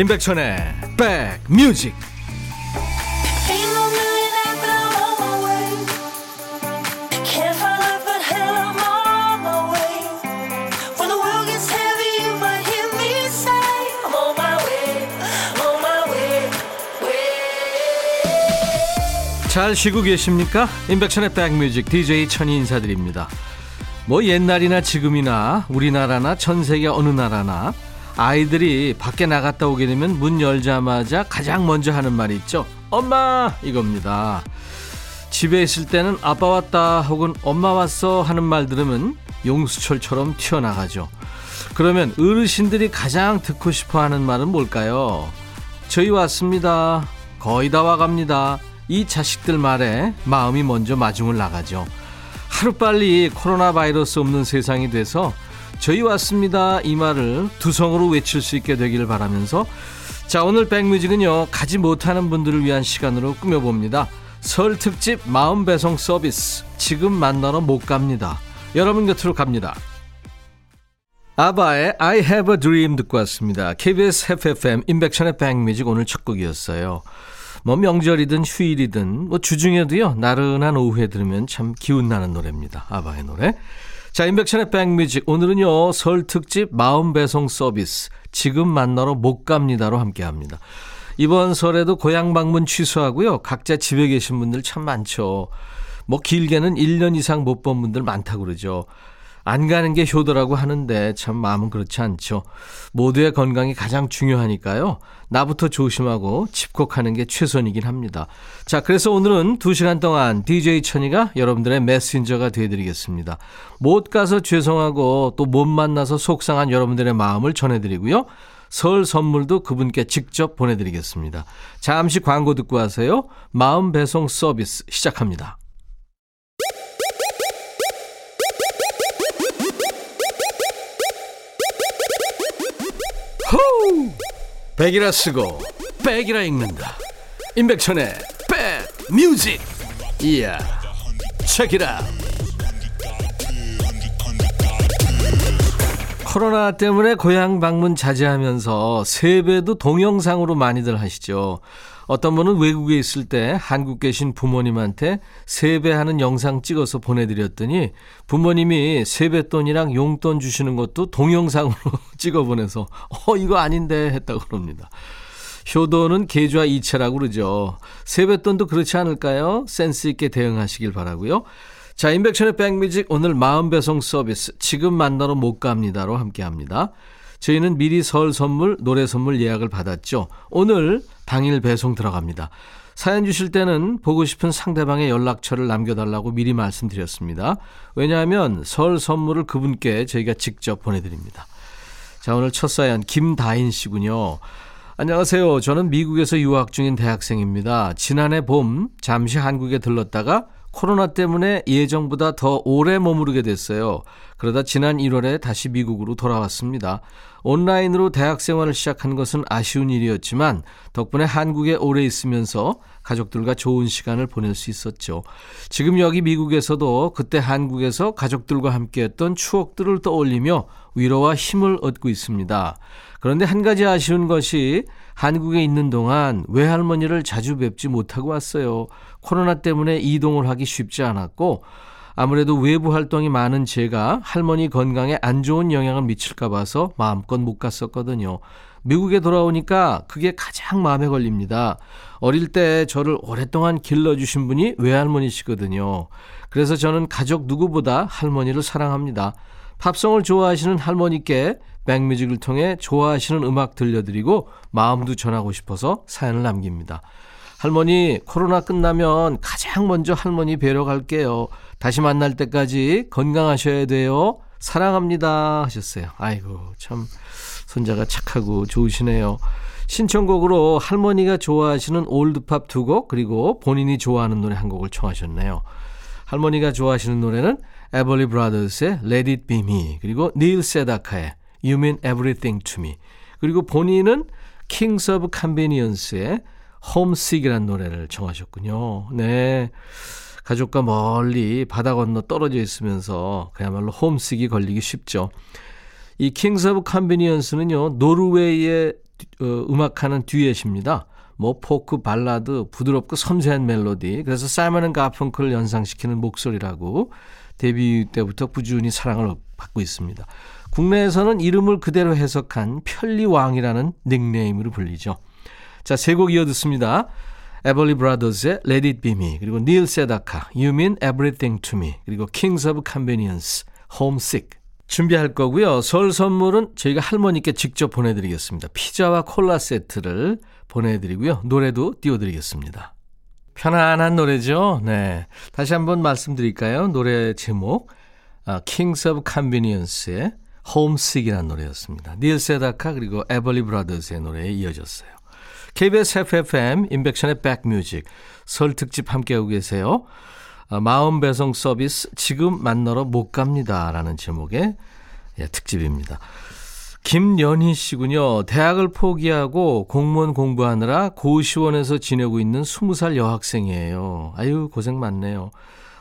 임백천의 백뮤직 잘 쉬고 계십니까? 임백천의 백뮤직 DJ 천이 인사드립니다. 뭐 옛날이나 지금이나 우리나라나 전 세계 어느 나라나 아이들이 밖에 나갔다 오게 되면 문 열자마자 가장 먼저 하는 말이 있죠. 엄마! 이겁니다. 집에 있을 때는 아빠 왔다 혹은 엄마 왔어 하는 말 들으면 용수철처럼 튀어나가죠. 그러면 어르신들이 가장 듣고 싶어 하는 말은 뭘까요? 저희 왔습니다. 거의 다 와갑니다. 이 자식들 말에 마음이 먼저 마중을 나가죠. 하루빨리 코로나 바이러스 없는 세상이 돼서 저희 왔습니다. 이 말을 두 성으로 외칠 수 있게 되기를 바라면서 자, 오늘 백뮤직은요, 가지 못하는 분들을 위한 시간으로 꾸며봅니다. 설 특집 마음 배송 서비스. 지금 만나러 못 갑니다. 여러분 곁으로 갑니다. 아바의 I have a dream 듣고 왔습니다. KBS FFM 인백션의 백뮤직 오늘 첫 곡이었어요. 뭐 명절이든 휴일이든 뭐 주중에도요 나른한 오후에 들으면 참 기운 나는 노래입니다. 아바의 노래. 자, 인백션의 백뮤직. 오늘은요, 설 특집 마음 배송 서비스. 지금 만나러 못 갑니다로 함께 합니다. 이번 설에도 고향 방문 취소하고요. 각자 집에 계신 분들 참 많죠. 뭐 길게는 1년 이상 못 본 분들 많다고 그러죠. 안 가는 게 효도라고 하는데 참 마음은 그렇지 않죠. 모두의 건강이 가장 중요하니까요. 나부터 조심하고 집콕하는 게 최선이긴 합니다. 자, 그래서 오늘은 2시간 동안 DJ 천이가 여러분들의 메신저가 되어드리겠습니다. 못 가서 죄송하고 또 못 만나서 속상한 여러분들의 마음을 전해드리고요. 설 선물도 그분께 직접 보내드리겠습니다. 잠시 광고 듣고 하세요. 마음 배송 서비스 시작합니다. 백이라 쓰고 백이라 읽는다. 임백천의 백 뮤직. 이야. 책이라. 코로나 때문에 고향 방문 자제하면서 세배도 동영상으로 많이들 하시죠. 어떤 분은 외국에 있을 때 한국 계신 부모님한테 세배하는 영상 찍어서 보내드렸더니 부모님이 세뱃돈이랑 용돈 주시는 것도 동영상으로 찍어 보내서 어 이거 아닌데 했다고 그럽니다. 효도는 계좌 이체라고 그러죠. 세뱃돈도 그렇지 않을까요? 센스 있게 대응하시길 바라고요. 자, 인백션의 백뮤직 오늘 마음 배송 서비스 지금 만나러 못 갑니다로 함께 합니다. 저희는 미리 설 선물, 노래 선물 예약을 받았죠. 오늘 당일 배송 들어갑니다. 사연 주실 때는 보고 싶은 상대방의 연락처를 남겨달라고 미리 말씀드렸습니다. 왜냐하면 설 선물을 그분께 저희가 직접 보내드립니다. 자, 오늘 첫 사연 김다인 씨군요. 안녕하세요. 저는 미국에서 유학 중인 대학생입니다. 지난해 봄 잠시 한국에 들렀다가 코로나 때문에 예정보다 더 오래 머무르게 됐어요. 그러다 지난 1월에 다시 미국으로 돌아왔습니다. 온라인으로 대학 생활을 시작한 것은 아쉬운 일이었지만 덕분에 한국에 오래 있으면서 가족들과 좋은 시간을 보낼 수 있었죠. 지금 여기 미국에서도 그때 한국에서 가족들과 함께했던 추억들을 떠올리며 위로와 힘을 얻고 있습니다. 그런데 한 가지 아쉬운 것이 한국에 있는 동안 외할머니를 자주 뵙지 못하고 왔어요. 코로나 때문에 이동을 하기 쉽지 않았고 아무래도 외부 활동이 많은 제가 할머니 건강에 안 좋은 영향을 미칠까 봐서 마음껏 못 갔었거든요. 미국에 돌아오니까 그게 가장 마음에 걸립니다. 어릴 때 저를 오랫동안 길러주신 분이 외할머니시거든요. 그래서 저는 가족 누구보다 할머니를 사랑합니다. 팝송을 좋아하시는 할머니께 백뮤직을 통해 좋아하시는 음악 들려드리고 마음도 전하고 싶어서 사연을 남깁니다. 할머니, 코로나 끝나면 가장 먼저 할머니 뵈러 갈게요. 다시 만날 때까지 건강하셔야 돼요. 사랑합니다. 하셨어요. 아이고, 참, 손자가 착하고 좋으시네요. 신청곡으로 할머니가 좋아하시는 올드팝 두 곡, 그리고 본인이 좋아하는 노래 한 곡을 청하셨네요. 할머니가 좋아하시는 노래는 에벌리 브라더스의 Let It Be Me, 그리고 닐 세다카의 You Mean Everything to Me, 그리고 본인은 Kings of Convenience의 Homesick이라는 노래를 청하셨군요. 네. 가족과 멀리 바다 건너 떨어져 있으면서 그야말로 homesick이 걸리기 쉽죠. 이 킹스 오브 컨비니언스는요. 노르웨이의 어, 음악하는 듀엣입니다. 뭐 포크 발라드 부드럽고 섬세한 멜로디 그래서 사이먼 앤 가펑크를 연상시키는 목소리라고 데뷔 때부터 꾸준히 사랑을 받고 있습니다. 국내에서는 이름을 그대로 해석한 편리왕이라는 닉네임으로 불리죠. 자, 세 곡 이어 듣습니다. 에벌리 브라더스의 Let It Be Me 그리고 닐 세다카 You Mean Everything To Me 그리고 Kings of Convenience Homesick 준비할 거고요. 설 선물은 저희가 할머니께 직접 보내드리겠습니다. 피자와 콜라 세트를 보내드리고요. 노래도 띄워드리겠습니다. 편안한 노래죠. 네. 다시 한번 말씀드릴까요? 노래 제목 아, Kings of Convenience의 Homesick이라는 노래였습니다. 닐 세다카 그리고 에벌리 브라더스의 노래에 이어졌어요. KBS FFM 인백션의 백뮤직 설 특집 함께하고 계세요. 아, 마음 배송 서비스 지금 만나러 못 갑니다. 라는 제목의 예, 특집입니다. 김연희 씨군요. 대학을 포기하고 공무원 공부하느라 고시원에서 지내고 있는 20살 여학생이에요. 아유, 고생 많네요.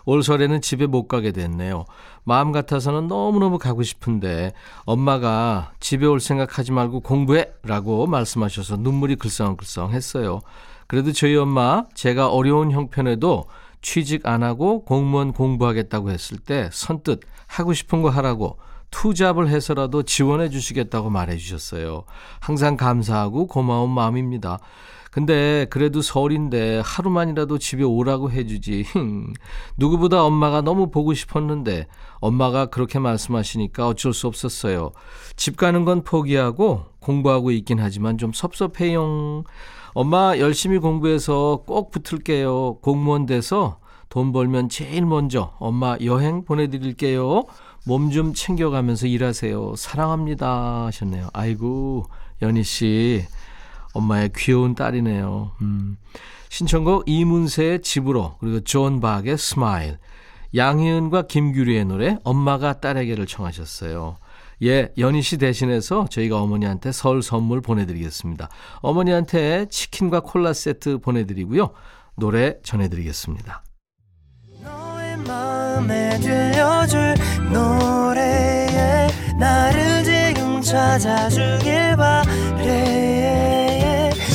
올 설에는 집에 못 가게 됐네요. 마음 같아서는 너무너무 가고 싶은데 엄마가 집에 올 생각하지 말고 공부해! 라고 말씀하셔서 눈물이 글썽글썽 했어요. 그래도 저희 엄마 제가 어려운 형편에도 취직 안 하고 공무원 공부하겠다고 했을 때 선뜻 하고 싶은 거 하라고 투잡을 해서라도 지원해 주시겠다고 말해 주셨어요. 항상 감사하고 고마운 마음입니다. 근데 그래도 설인데 하루만이라도 집에 오라고 해주지. 누구보다 엄마가 너무 보고 싶었는데 엄마가 그렇게 말씀하시니까 어쩔 수 없었어요. 집 가는 건 포기하고 공부하고 있긴 하지만 좀 섭섭해요. 엄마 열심히 공부해서 꼭 붙을게요. 공무원 돼서 돈 벌면 제일 먼저 엄마 여행 보내드릴게요. 몸 좀 챙겨가면서 일하세요. 사랑합니다. 하셨네요. 아이고, 연희 씨. 엄마의 귀여운 딸이네요. 음. 신청곡 이문세의 집으로 그리고 존 박의 Smile 양희은과 김규리의 노래 엄마가 딸에게를 청하셨어요. 예, 연희 씨 대신해서 저희가 어머니한테 설 선물 보내드리겠습니다. 어머니한테 치킨과 콜라 세트 보내드리고요. 노래 전해드리겠습니다. 노래에 나를 지금 찾아주길 바래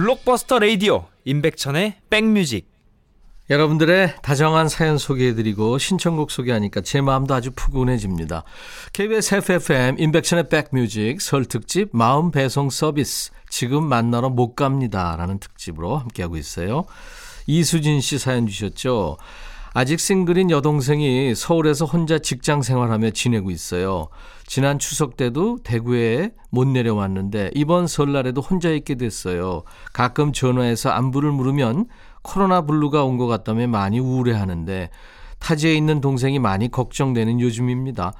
블록버스터 레이디오 임백천의 백뮤직 여러분들의 다정한 사연 소개해드리고 신청곡 소개하니까 제 마음도 아주 푸근해집니다. KBS 해피FM 임백천의 백뮤직 설 특집 마음 배송 서비스 지금 만나러 못 갑니다 라는 특집으로 함께하고 있어요. 이수진 씨 사연 주셨죠. 아직 싱글인 여동생이 서울에서 혼자 직장 생활하며 지내고 있어요. 지난 추석 때도 대구에 못 내려왔는데 이번 설날에도 혼자 있게 됐어요. 가끔 전화해서 안부를 물으면 코로나 블루가 온 것 같다며 많이 우울해하는데 타지에 있는 동생이 많이 걱정되는 요즘입니다.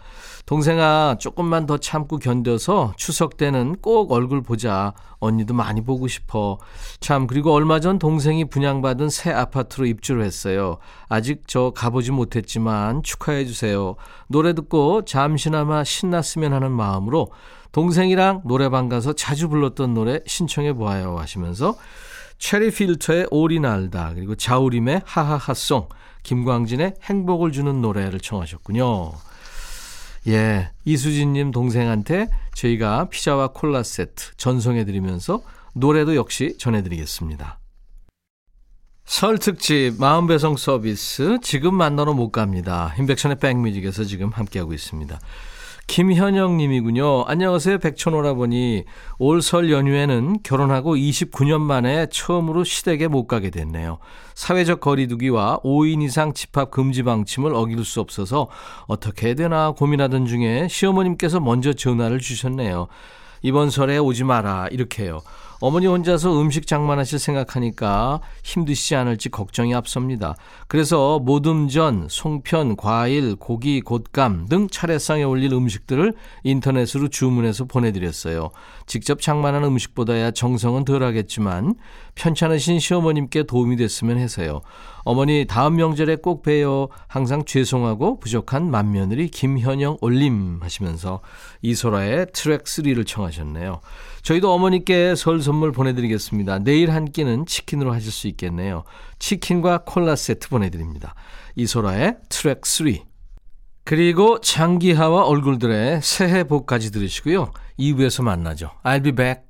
동생아, 조금만 더 참고 견뎌서 추석 때는 꼭 얼굴 보자. 언니도 많이 보고 싶어. 참, 그리고 얼마 전 동생이 분양받은 새 아파트로 입주를 했어요. 아직 저 가보지 못했지만 축하해주세요. 노래 듣고 잠시나마 신났으면 하는 마음으로 동생이랑 노래방 가서 자주 불렀던 노래 신청해 보아요 하시면서 체리 필터의 오리날다 그리고 자우림의 하하하송 김광진의 행복을 주는 노래를 청하셨군요. 예, 이수진님 동생한테 저희가 피자와 콜라 세트 전송해드리면서 노래도 역시 전해드리겠습니다. 설 특집 마음배송 서비스 지금 만나러 못 갑니다. 인백션의 백뮤직에서 지금 함께하고 있습니다. 김현영 님이군요. 안녕하세요. 백천오라버니. 올 설 연휴에는 결혼하고 29년 만에 처음으로 시댁에 못 가게 됐네요. 사회적 거리두기와 5인 이상 집합 금지 방침을 어길 수 없어서 어떻게 해야 되나 고민하던 중에 시어머님께서 먼저 전화를 주셨네요. 이번 설에 오지 마라. 이렇게요. 어머니 혼자서 음식 장만하실 생각하니까 힘드시지 않을지 걱정이 앞섭니다. 그래서 모듬전, 송편, 과일, 고기, 곶감 등 차례상에 올릴 음식들을 인터넷으로 주문해서 보내드렸어요. 직접 장만한 음식보다야 정성은 덜하겠지만 편찮으신 시어머님께 도움이 됐으면 해서요. 어머니 다음 명절에 꼭 봬요. 항상 죄송하고 부족한 맏며느리 김현영 올림 하시면서 이소라의 트랙 3를 청하셨네요. 저희도 어머니께 설 선물 보내드리겠습니다. 내일 한 끼는 치킨으로 하실 수 있겠네요. 치킨과 콜라 세트 보내드립니다. 이소라의 트랙 3. 그리고 장기하와 얼굴들의 새해 복까지 들으시고요. 2부에서 만나죠. I'll be back.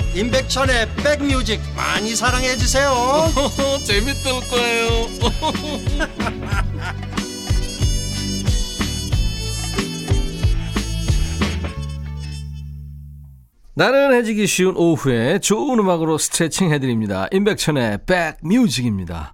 임백천의 백뮤직 많이 사랑해 주세요 재밌을 거예요 나른해지기 쉬운 오후에 좋은 음악으로 스트레칭 해드립니다. 임백천의 백뮤직입니다.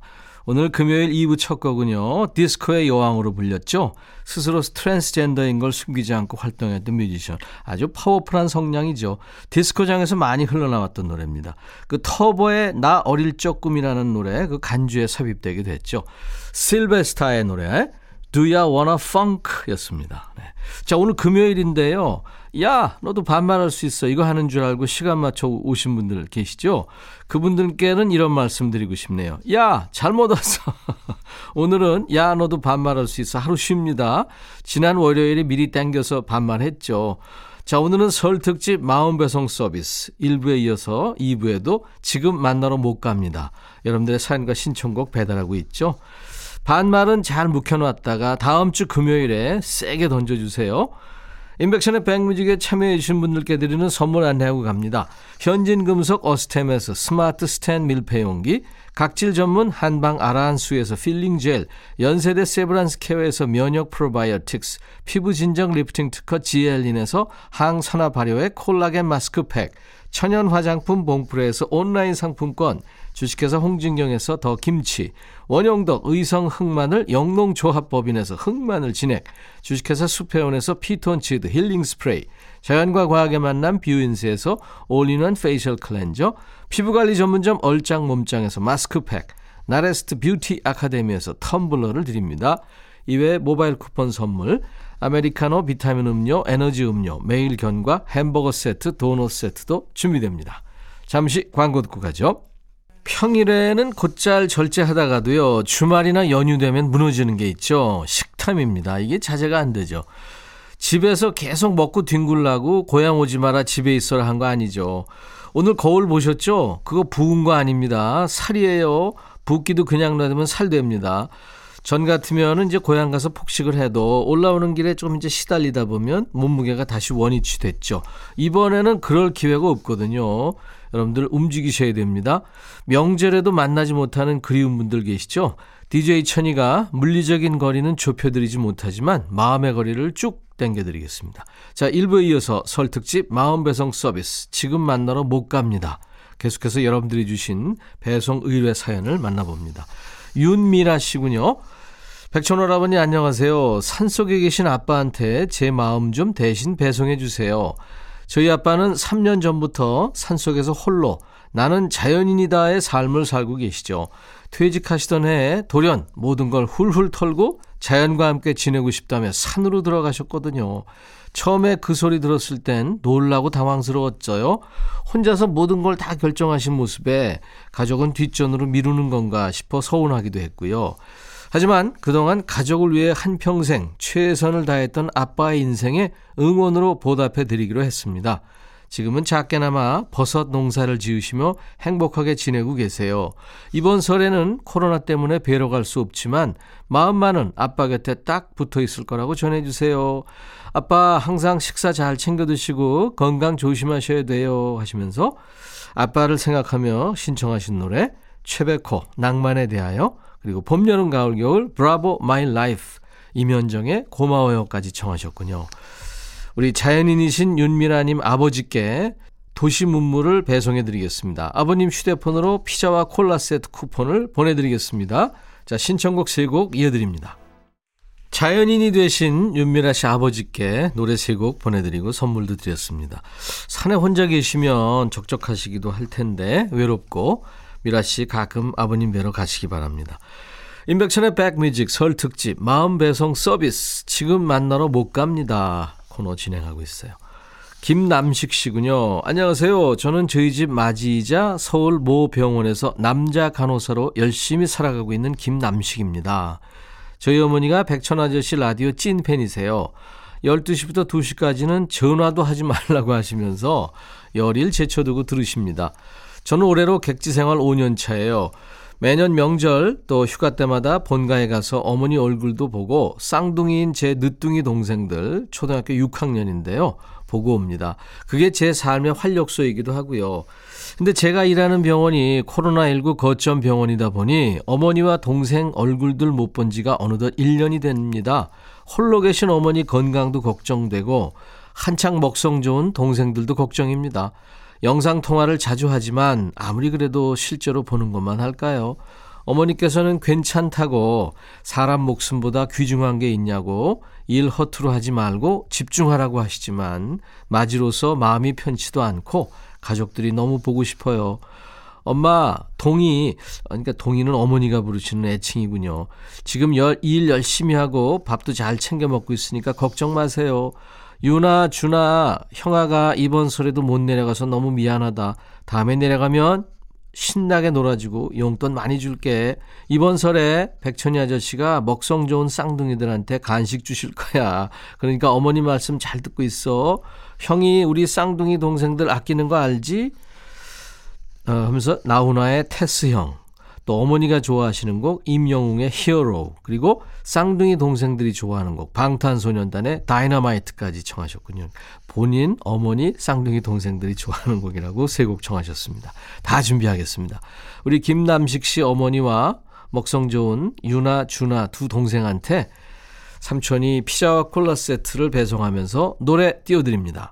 오늘 금요일 2부 첫 곡은요. 디스코의 여왕으로 불렸죠. 스스로 트랜스젠더인 걸 숨기지 않고 활동했던 뮤지션. 아주 파워풀한 성량이죠. 디스코장에서 많이 흘러나왔던 노래입니다. 그 터보의 나 어릴 적 꿈이라는 노래 그 간주에 삽입되게 됐죠. 실베스타의 노래 Do Ya Wanna Funk 였습니다. 네. 자, 오늘 금요일인데요. 야, 너도 반말할 수 있어. 이거 하는 줄 알고 시간 맞춰 오신 분들 계시죠? 그분들께는 이런 말씀 드리고 싶네요. 야, 잘못 왔어. 오늘은 야, 너도 반말할 수 있어. 하루 쉽니다. 지난 월요일에 미리 땡겨서 반말했죠. 자, 오늘은 설 특집 마음배송 서비스 1부에 이어서 2부에도 지금 만나러 못 갑니다. 여러분들의 사연과 신청곡 배달하고 있죠. 반말은 잘 묵혀놨다가 다음 주 금요일에 세게 던져주세요. 임백천의 백뮤직에 참여해주신 분들께 드리는 선물 안내하고 갑니다. 현진금속 어스템에서 스마트 스탠 밀폐용기, 각질 전문 한방 아라한수에서 필링 젤, 연세대 세브란스 케어에서 면역 프로바이오틱스, 피부 진정 리프팅 특허 지엘린에서 항산화 발효의 콜라겐 마스크팩, 천연 화장품 봉프레에서 온라인 상품권, 주식회사 홍진경에서 더 김치, 원용덕 의성 흑마늘 영농조합법인에서 흑마늘 진액, 주식회사 수페온에서 피톤치드 힐링 스프레이, 자연과 과학의 만남 뷰인스에서 all-in-one facial cleanser, 피부관리 전문점 얼짱 몸짱에서 마스크팩, 나레스트 뷰티 아카데미에서 텀블러를 드립니다. 이외에 모바일 쿠폰 선물, 아메리카노 비타민 음료, 에너지 음료, 매일 견과 햄버거 세트, 도넛 세트도 준비됩니다. 잠시 광고 듣고 가죠. 평일에는 곧잘 절제하다가도요, 주말이나 연휴 되면 무너지는 게 있죠. 식탐입니다. 이게 자제가 안 되죠. 집에서 계속 먹고 뒹굴라고 고향 오지 마라 집에 있어라 한 거 아니죠. 오늘 거울 보셨죠? 그거 부은 거 아닙니다. 살이에요. 붓기도 그냥 놔두면 살 됩니다. 전 같으면은 이제 고향 가서 폭식을 해도 올라오는 길에 좀 이제 시달리다 보면 몸무게가 다시 원위치 됐죠. 이번에는 그럴 기회가 없거든요. 여러분들 움직이셔야 됩니다. 명절에도 만나지 못하는 그리운 분들 계시죠? DJ 천이가 물리적인 거리는 좁혀드리지 못하지만 마음의 거리를 쭉 땡겨드리겠습니다. 자, 1부에 이어서 설 특집 마음 배송 서비스 지금 만나러 못 갑니다. 계속해서 여러분들이 주신 배송 의뢰 사연을 만나봅니다. 윤미라 씨군요. 백천호라버니 안녕하세요. 산속에 계신 아빠한테 제 마음 좀 대신 배송해 주세요. 저희 아빠는 3년 전부터 산속에서 홀로 나는 자연인이다의 삶을 살고 계시죠. 퇴직하시던 해에 돌연 모든 걸 훌훌 털고 자연과 함께 지내고 싶다며 산으로 들어가셨거든요. 처음에 그 소리 들었을 땐 놀라고 당황스러웠어요. 혼자서 모든 걸 다 결정하신 모습에 가족은 뒷전으로 미루는 건가 싶어 서운하기도 했고요. 하지만 그동안 가족을 위해 한평생 최선을 다했던 아빠의 인생에 응원으로 보답해 드리기로 했습니다. 지금은 작게나마 버섯 농사를 지으시며 행복하게 지내고 계세요. 이번 설에는 코로나 때문에 뵈러 갈 수 없지만 마음만은 아빠 곁에 딱 붙어 있을 거라고 전해주세요. 아빠 항상 식사 잘 챙겨 드시고 건강 조심하셔야 돼요 하시면서 아빠를 생각하며 신청하신 노래 최백호 낭만에 대하여 그리고 봄, 여름, 가을, 겨울 Bravo My Life 이면정의 고마워요까지 청하셨군요. 우리 자연인이신 윤미라님 아버지께 도시 문물을 배송해 드리겠습니다. 아버님 휴대폰으로 피자와 콜라 세트 쿠폰을 보내드리겠습니다. 자, 신청곡 세곡 이어드립니다. 자연인이 되신 윤미라 씨 아버지께 노래 세곡 보내드리고 선물도 드렸습니다. 산에 혼자 계시면 적적하시기도 할 텐데 외롭고 미라 씨 가끔 아버님 뵈러 가시기 바랍니다. 임백천의 백뮤직 설 특집 마음 배송 서비스 지금 만나러 못 갑니다. 코너 진행하고 있어요. 김남식 씨군요. 안녕하세요. 저는 저희 집 맞이이자 서울 모 병원에서 남자 간호사로 열심히 살아가고 있는 김남식입니다. 저희 어머니가 백천 아저씨 라디오 찐 팬이세요. 12시부터 2시까지는 전화도 하지 말라고 하시면서 열일 제쳐두고 들으십니다. 저는 올해로 객지 생활 5년 차예요. 매년 명절 또 휴가 때마다 본가에 가서 어머니 얼굴도 보고 쌍둥이인 제 늦둥이 동생들 초등학교 6학년인데요. 보고 옵니다. 그게 제 삶의 활력소이기도 하고요. 근데 제가 일하는 병원이 코로나19 거점 병원이다 보니 어머니와 동생 얼굴들 못 본 지가 어느덧 1년이 됩니다. 홀로 계신 어머니 건강도 걱정되고 한창 먹성 좋은 동생들도 걱정입니다. 영상 통화를 자주 하지만 아무리 그래도 실제로 보는 것만 할까요? 어머니께서는 괜찮다고 사람 목숨보다 귀중한 게 있냐고 일 허투루 하지 말고 집중하라고 하시지만 맞이로서 마음이 편치도 않고 가족들이 너무 보고 싶어요. 엄마, 동희, 그러니까 동희는 어머니가 부르시는 애칭이군요. 지금 일 열심히 하고 밥도 잘 챙겨 먹고 있으니까 걱정 마세요. 유나, 준아, 형아가 이번 설에도 못 내려가서 너무 미안하다. 다음에 내려가면 신나게 놀아주고 용돈 많이 줄게. 이번 설에 백천이 아저씨가 먹성 좋은 쌍둥이들한테 간식 주실 거야. 그러니까 어머니 말씀 잘 듣고 있어. 형이 우리 쌍둥이 동생들 아끼는 거 알지? 어, 하면서 나훈아의 테스 형. 또 어머니가 좋아하시는 곡 임영웅의 히어로 그리고 쌍둥이 동생들이 좋아하는 곡 방탄소년단의 다이너마이트까지 청하셨군요. 본인, 어머니, 쌍둥이 동생들이 좋아하는 곡이라고 세 곡 청하셨습니다. 다 준비하겠습니다. 우리 김남식 씨 어머니와 먹성 좋은 유나, 준아 두 동생한테 삼촌이 피자와 콜라 세트를 배송하면서 노래 띄워드립니다.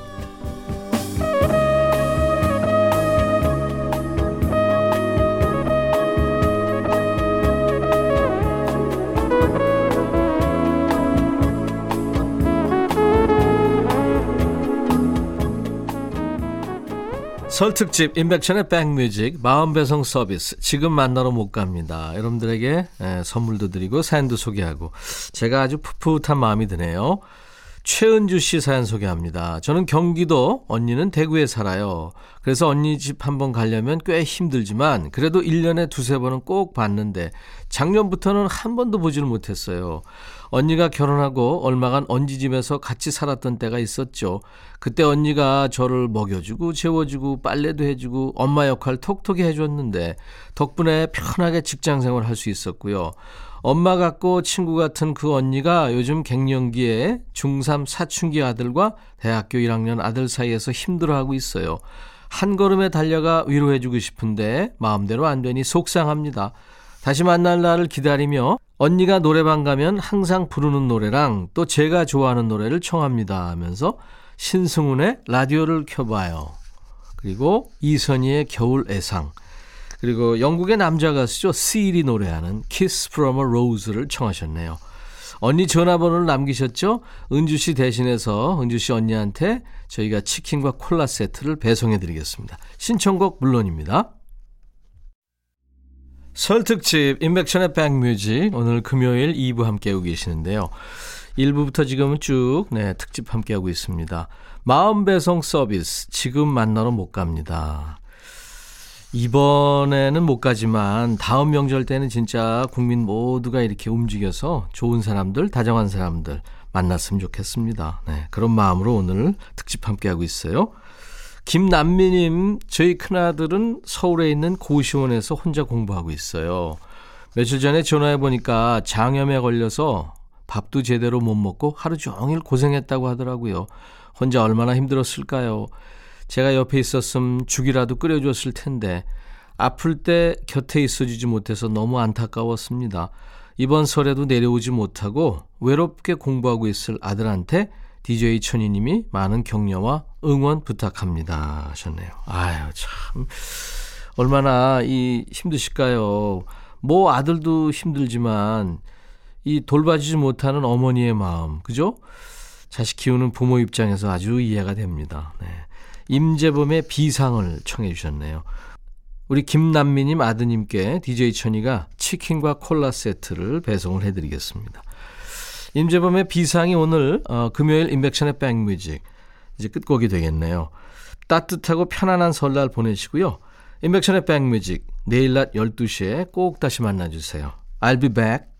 설 특집 임백천의 백뮤직 마음배송 서비스 지금 만나러 못 갑니다. 여러분들에게 에, 선물도 드리고 사연도 소개하고 제가 아주 풋풋한 마음이 드네요. 최은주 씨 사연 소개합니다. 저는 경기도, 언니는 대구에 살아요. 그래서 언니 집 한번 가려면 꽤 힘들지만 그래도 1년에 두세 번은 꼭 봤는데 작년부터는 한 번도 보지를 못했어요. 언니가 결혼하고 얼마간 언지 집에서 같이 살았던 때가 있었죠. 그때 언니가 저를 먹여주고 재워주고 빨래도 해주고 엄마 역할 톡톡히 해줬는데 덕분에 편하게 직장 생활 할 수 있었고요. 엄마 같고 친구 같은 그 언니가 요즘 갱년기에 중3 사춘기 아들과 대학교 1학년 아들 사이에서 힘들어하고 있어요. 한 걸음에 달려가 위로해주고 싶은데 마음대로 안 되니 속상합니다. 다시 만날 날을 기다리며 언니가 노래방 가면 항상 부르는 노래랑 또 제가 좋아하는 노래를 청합니다 하면서 신승훈의 라디오를 켜봐요. 그리고 이선희의 겨울 애상. 그리고 영국의 남자 가수죠. 시일이 노래하는 Kiss from a Rose를 청하셨네요. 언니 전화번호를 남기셨죠? 은주 씨 대신해서 은주 씨 언니한테 저희가 치킨과 콜라 세트를 배송해 드리겠습니다. 신청곡 물론입니다. 설 특집 인백션의 백뮤직 오늘 금요일 2부 함께하고 계시는데요. 1부부터 지금은 쭉, 네, 특집 함께하고 있습니다. 마음 배송 서비스, 지금 만나러 못 갑니다. 이번에는 못 가지만 다음 명절 때는 진짜 국민 모두가 이렇게 움직여서 좋은 사람들, 다정한 사람들 만났으면 좋겠습니다. 네, 그런 마음으로 오늘 특집 함께하고 있어요. 김남미님, 저희 큰아들은 서울에 있는 고시원에서 혼자 공부하고 있어요. 며칠 전에 전화해 보니까 장염에 걸려서 밥도 제대로 못 먹고 하루 종일 고생했다고 하더라고요. 혼자 얼마나 힘들었을까요? 제가 옆에 있었음 죽이라도 끓여줬을 텐데 아플 때 곁에 있어주지 못해서 너무 안타까웠습니다. 이번 설에도 내려오지 못하고 외롭게 공부하고 있을 아들한테 DJ 천희님이 많은 격려와 응원 부탁합니다 하셨네요. 아유 참 얼마나 이 힘드실까요? 뭐 아들도 힘들지만 이 돌봐주지 못하는 어머니의 마음 그죠? 자식 키우는 부모 입장에서 아주 이해가 됩니다. 네. 임재범의 비상을 청해 주셨네요. 우리 김남미님 아드님께 DJ 천이가 치킨과 콜라 세트를 배송을 해드리겠습니다. 임재범의 비상이 오늘 어, 금요일 인백션의 백뮤직 이제 끝곡이 되겠네요. 따뜻하고 편안한 설날 보내시고요. 인백션의 백뮤직 내일 낮 12시에 꼭 다시 만나주세요. I'll be back.